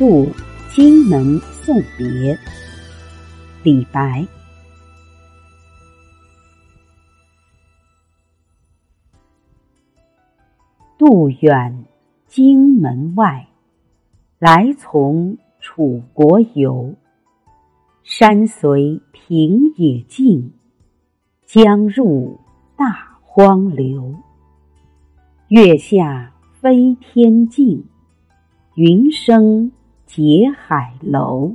渡荆门送别，李白。杜远荆门外，来从楚国游。山随平野尽，江入大荒流。月下飞天镜，云生结海楼。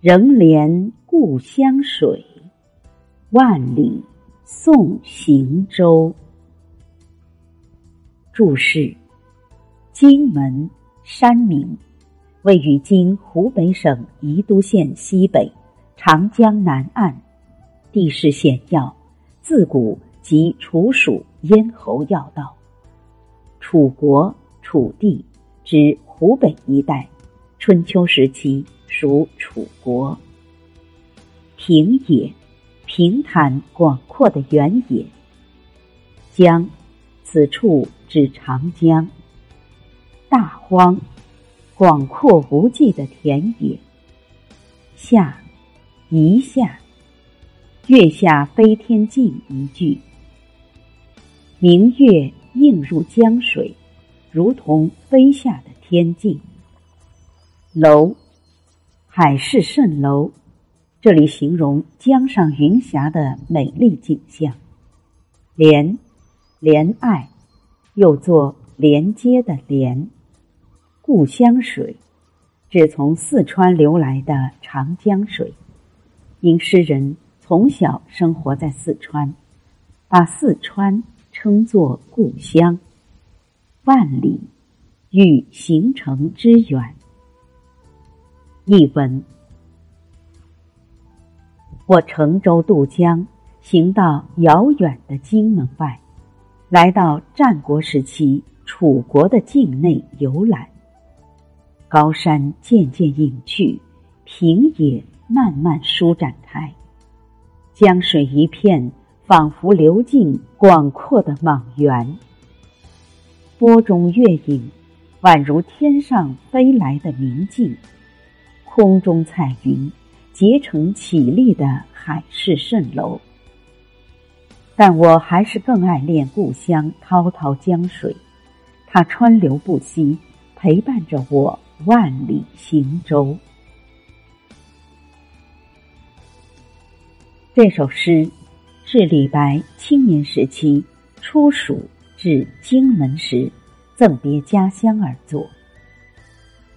仍怜故乡水，万里送行舟。注释：荆门，山名。位于今湖北省宜都县西北，长江南岸，地势险要，自古即楚蜀咽喉要道。楚国、楚地指湖北一带，春秋时期属楚国。平野，平坦广阔的原野。江，此处指长江。大荒。广阔无际的田野，下，一下，月下飞天镜一句。明月映入江水，如同飞下的天镜。楼，海市蜃楼，这里形容江上云霞的美丽景象。连，怜爱，又作连接的连。故乡水，指从四川流来的长江水。因诗人从小生活在四川，把四川称作故乡。万里，与行程之远。译文：我乘舟渡江，行到遥远的荆门外，来到战国时期楚国的境内游览。高山渐渐隐去，平野慢慢舒展开，江水一片，仿佛流进广阔的莽原。波中月影，宛如天上飞来的明镜；空中彩云，结成绮丽的海市蜃楼。但我还是更爱恋故乡滔滔江水，它川流不息，陪伴着我。万里行舟。这首诗是李白青年时期出蜀至荆门时赠别家乡而作。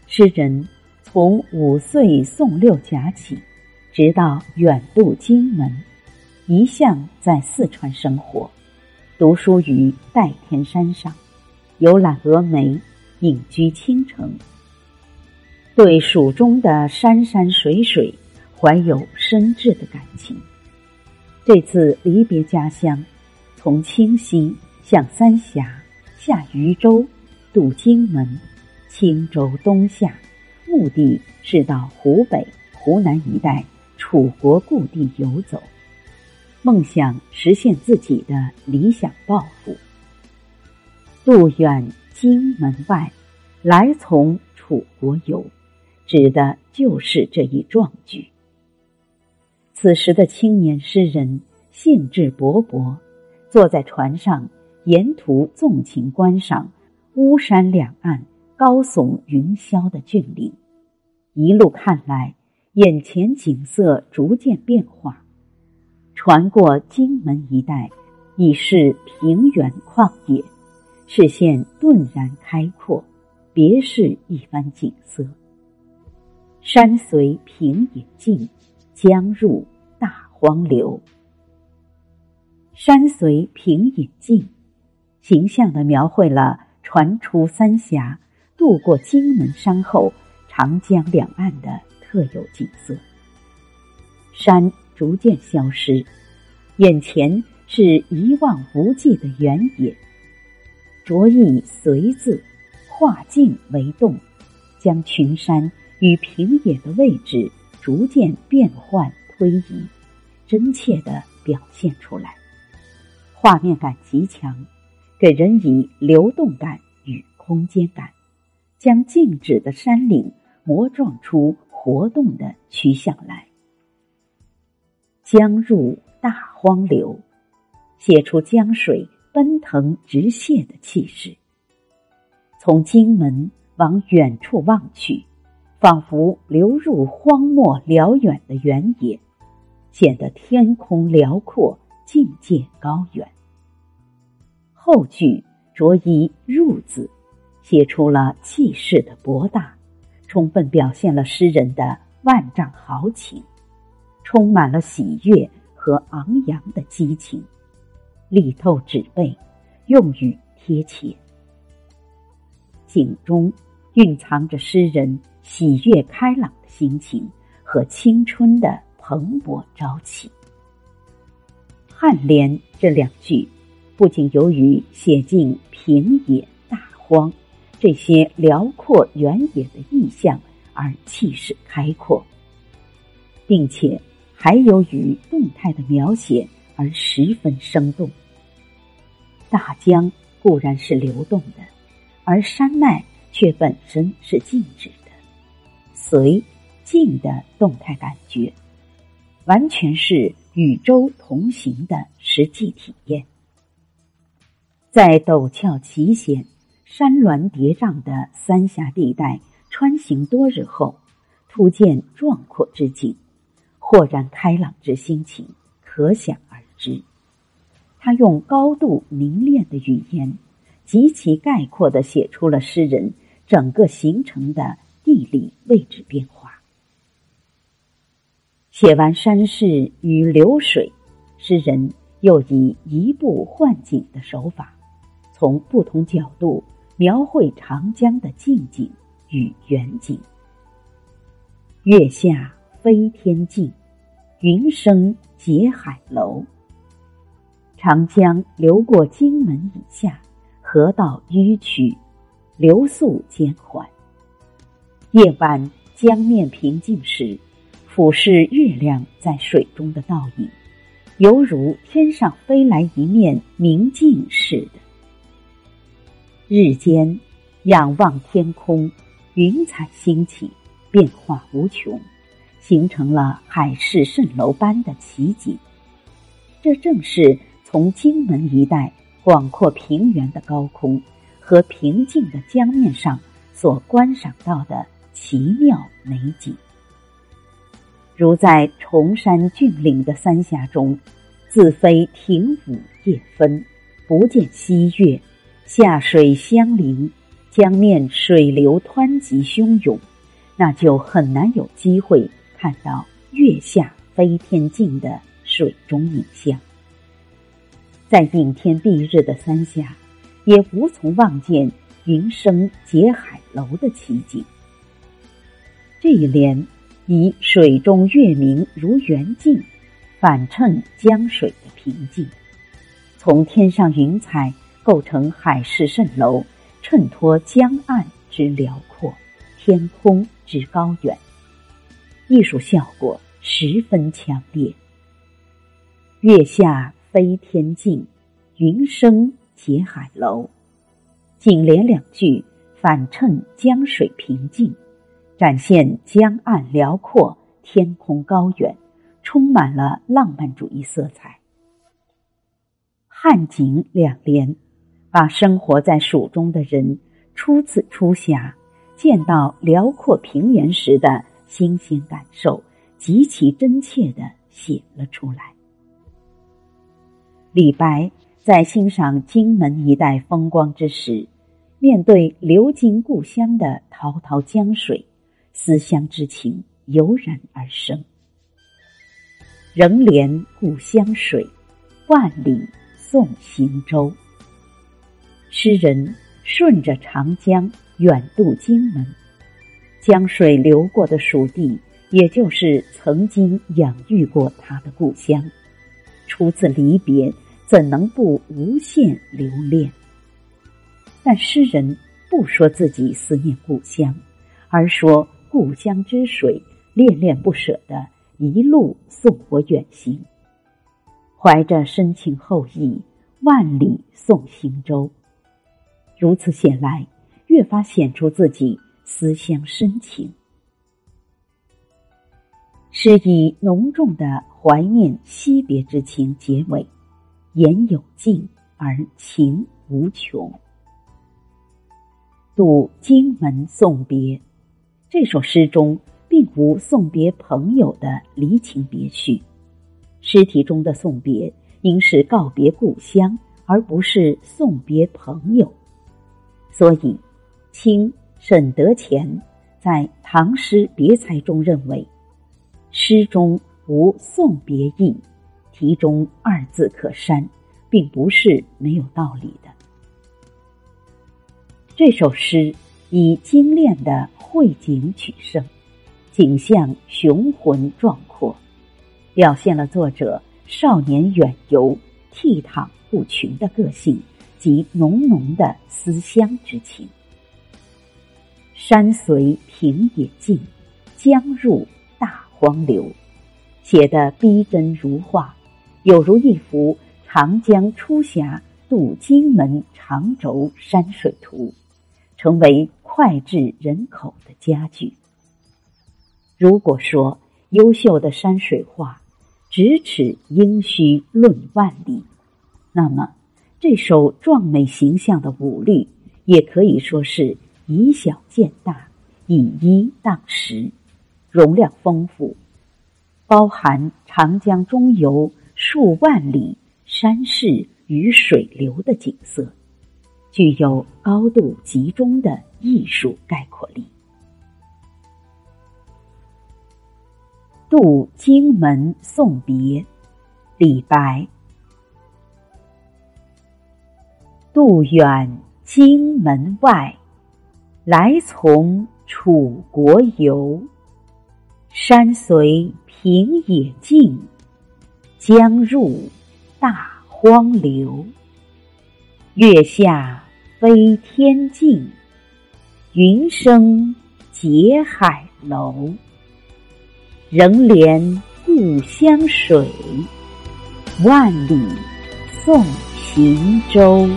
诗人从五岁送六甲起，直到远渡荆门，一向在四川生活，读书于代天山上，游览峨眉，隐居青城。对蜀中的山山水水怀有深挚的感情。这次离别家乡，从清溪向三峡下渝州，渡荆门，轻舟东下，目的是到湖北、湖南一带楚国故地游走，梦想实现自己的理想抱负。渡远荆门外，来从楚国游。指的就是这一壮举。此时的青年诗人兴致勃勃，坐在船上，沿途纵情观赏巫山两岸高耸云霄的峻岭。一路看来，眼前景色逐渐变化。船过荆门一带，已是平原旷野，视线顿然开阔，别是一番景色。山随平野尽，江入大荒流。山随平野尽，形象地描绘了船出三峡、渡过荆门山后，长江两岸的特有景色。山逐渐消失，眼前是一望无际的原野。着意“随”字，化境为动，将群山。与平野的位置逐渐变换推移，真切的表现出来，画面感极强，给人以流动感与空间感，将静止的山岭磨撞出活动的趋向来。江入大荒流，写出江水奔腾直泻的气势。从荆门往远处望去，仿佛流入荒漠辽远的原野，显得天空辽阔，境界高远。后句着一“入”字，写出了气势的博大，充分表现了诗人的万丈豪情。充满了喜悦和昂扬的激情，力透纸背，用语贴切。景中蕴藏着诗人喜悦开朗的心情和青春的蓬勃朝气。颔联这两句，不仅由于写尽平野大荒这些辽阔原野的意象而气势开阔，并且。还由于动态的描写而十分生动。大江固然是流动的，而山脉却本身是静止的，随静的动态感觉，完全是与舟同行的实际体验。在陡峭奇险、山峦叠嶂的三峡地带穿行多日后，突见壮阔之景。豁然开朗之心情可想而知。他用高度凝练的语言，极其概括的写出了诗人整个行程的地理位置变化。写完山势与流水，诗人又以移步换景的手法，从不同角度描绘长江的近景与远景。月下。飞天镜，云生结海楼。长江流过荆门以下，河道迂曲，流速减缓。夜晚江面平静时，俯视月亮在水中的倒影，犹如天上飞来一面明镜似的。日间仰望天空，云彩兴起，变化无穷。形成了海市蜃楼般的奇景，这正是从荆门一带广阔平原的高空和平静的江面上所观赏到的奇妙美景。如在崇山峻岭的三峡中，自飞亭舞夜分，不见西月，下水相邻，江面水流湍急汹涌，那就很难有机会。看到月下飞天镜的水中影像，在顶天蔽日的三峡，也无从望见云生结海楼的奇景。这一联以水中月明如圆镜，反衬江水的平静；从天上云彩构成海市蜃楼，衬托江岸之辽阔，天空之高远。艺术效果十分强烈。月下飞天镜，云生结海楼。颈联两句反衬江水平静，展现江岸辽阔，天空高远，充满了浪漫主义色彩。汉景两联，把生活在蜀中的人初次出峡，见到辽阔平原时的。新鲜感受极其真切的写了出来。李白在欣赏荆门一带风光之时，面对流经故乡的滔滔江水，思乡之情油然而生。仍怜故乡水，万里送行舟。诗人顺着长江远渡荆门。江水流过的蜀地，也就是曾经养育过他的故乡。初次离别，怎能不无限留恋？但诗人不说自己思念故乡，而说故乡之水恋恋不舍的一路送我远行，怀着深情厚谊，万里送行舟。如此写来，越发显出自己思乡深情。诗以浓重的怀念惜别之情结尾，言有尽而情无穷。渡荆门送别，这首诗中并无送别朋友的离情别绪，诗题中的送别应是告别故乡，而不是送别朋友。所以，清沈德潜在《唐诗别裁》中认为。诗中无送别意，题中二字可删，并不是没有道理的。这首诗以精炼的绘景取胜，景象雄浑壮阔，表现了作者少年远游、倜傥不群的个性及浓浓的思乡之情。山随平野尽，江入。大荒流，写的逼真如画，有如一幅长江出峡渡荆门长轴山水图，成为脍炙人口的佳句。如果说优秀的山水画咫尺应须论万里，那么这首壮美形象的五律也可以说是以小见大，以一当十。容量丰富，包含长江中游数万里山势与水流的景色，具有高度集中的艺术概括力。渡荆门送别，李白。渡远荆门外，来从楚国游。山随平野尽，江入大荒流。月下飞天镜，云生结海楼。仍怜故乡水，万里送行舟。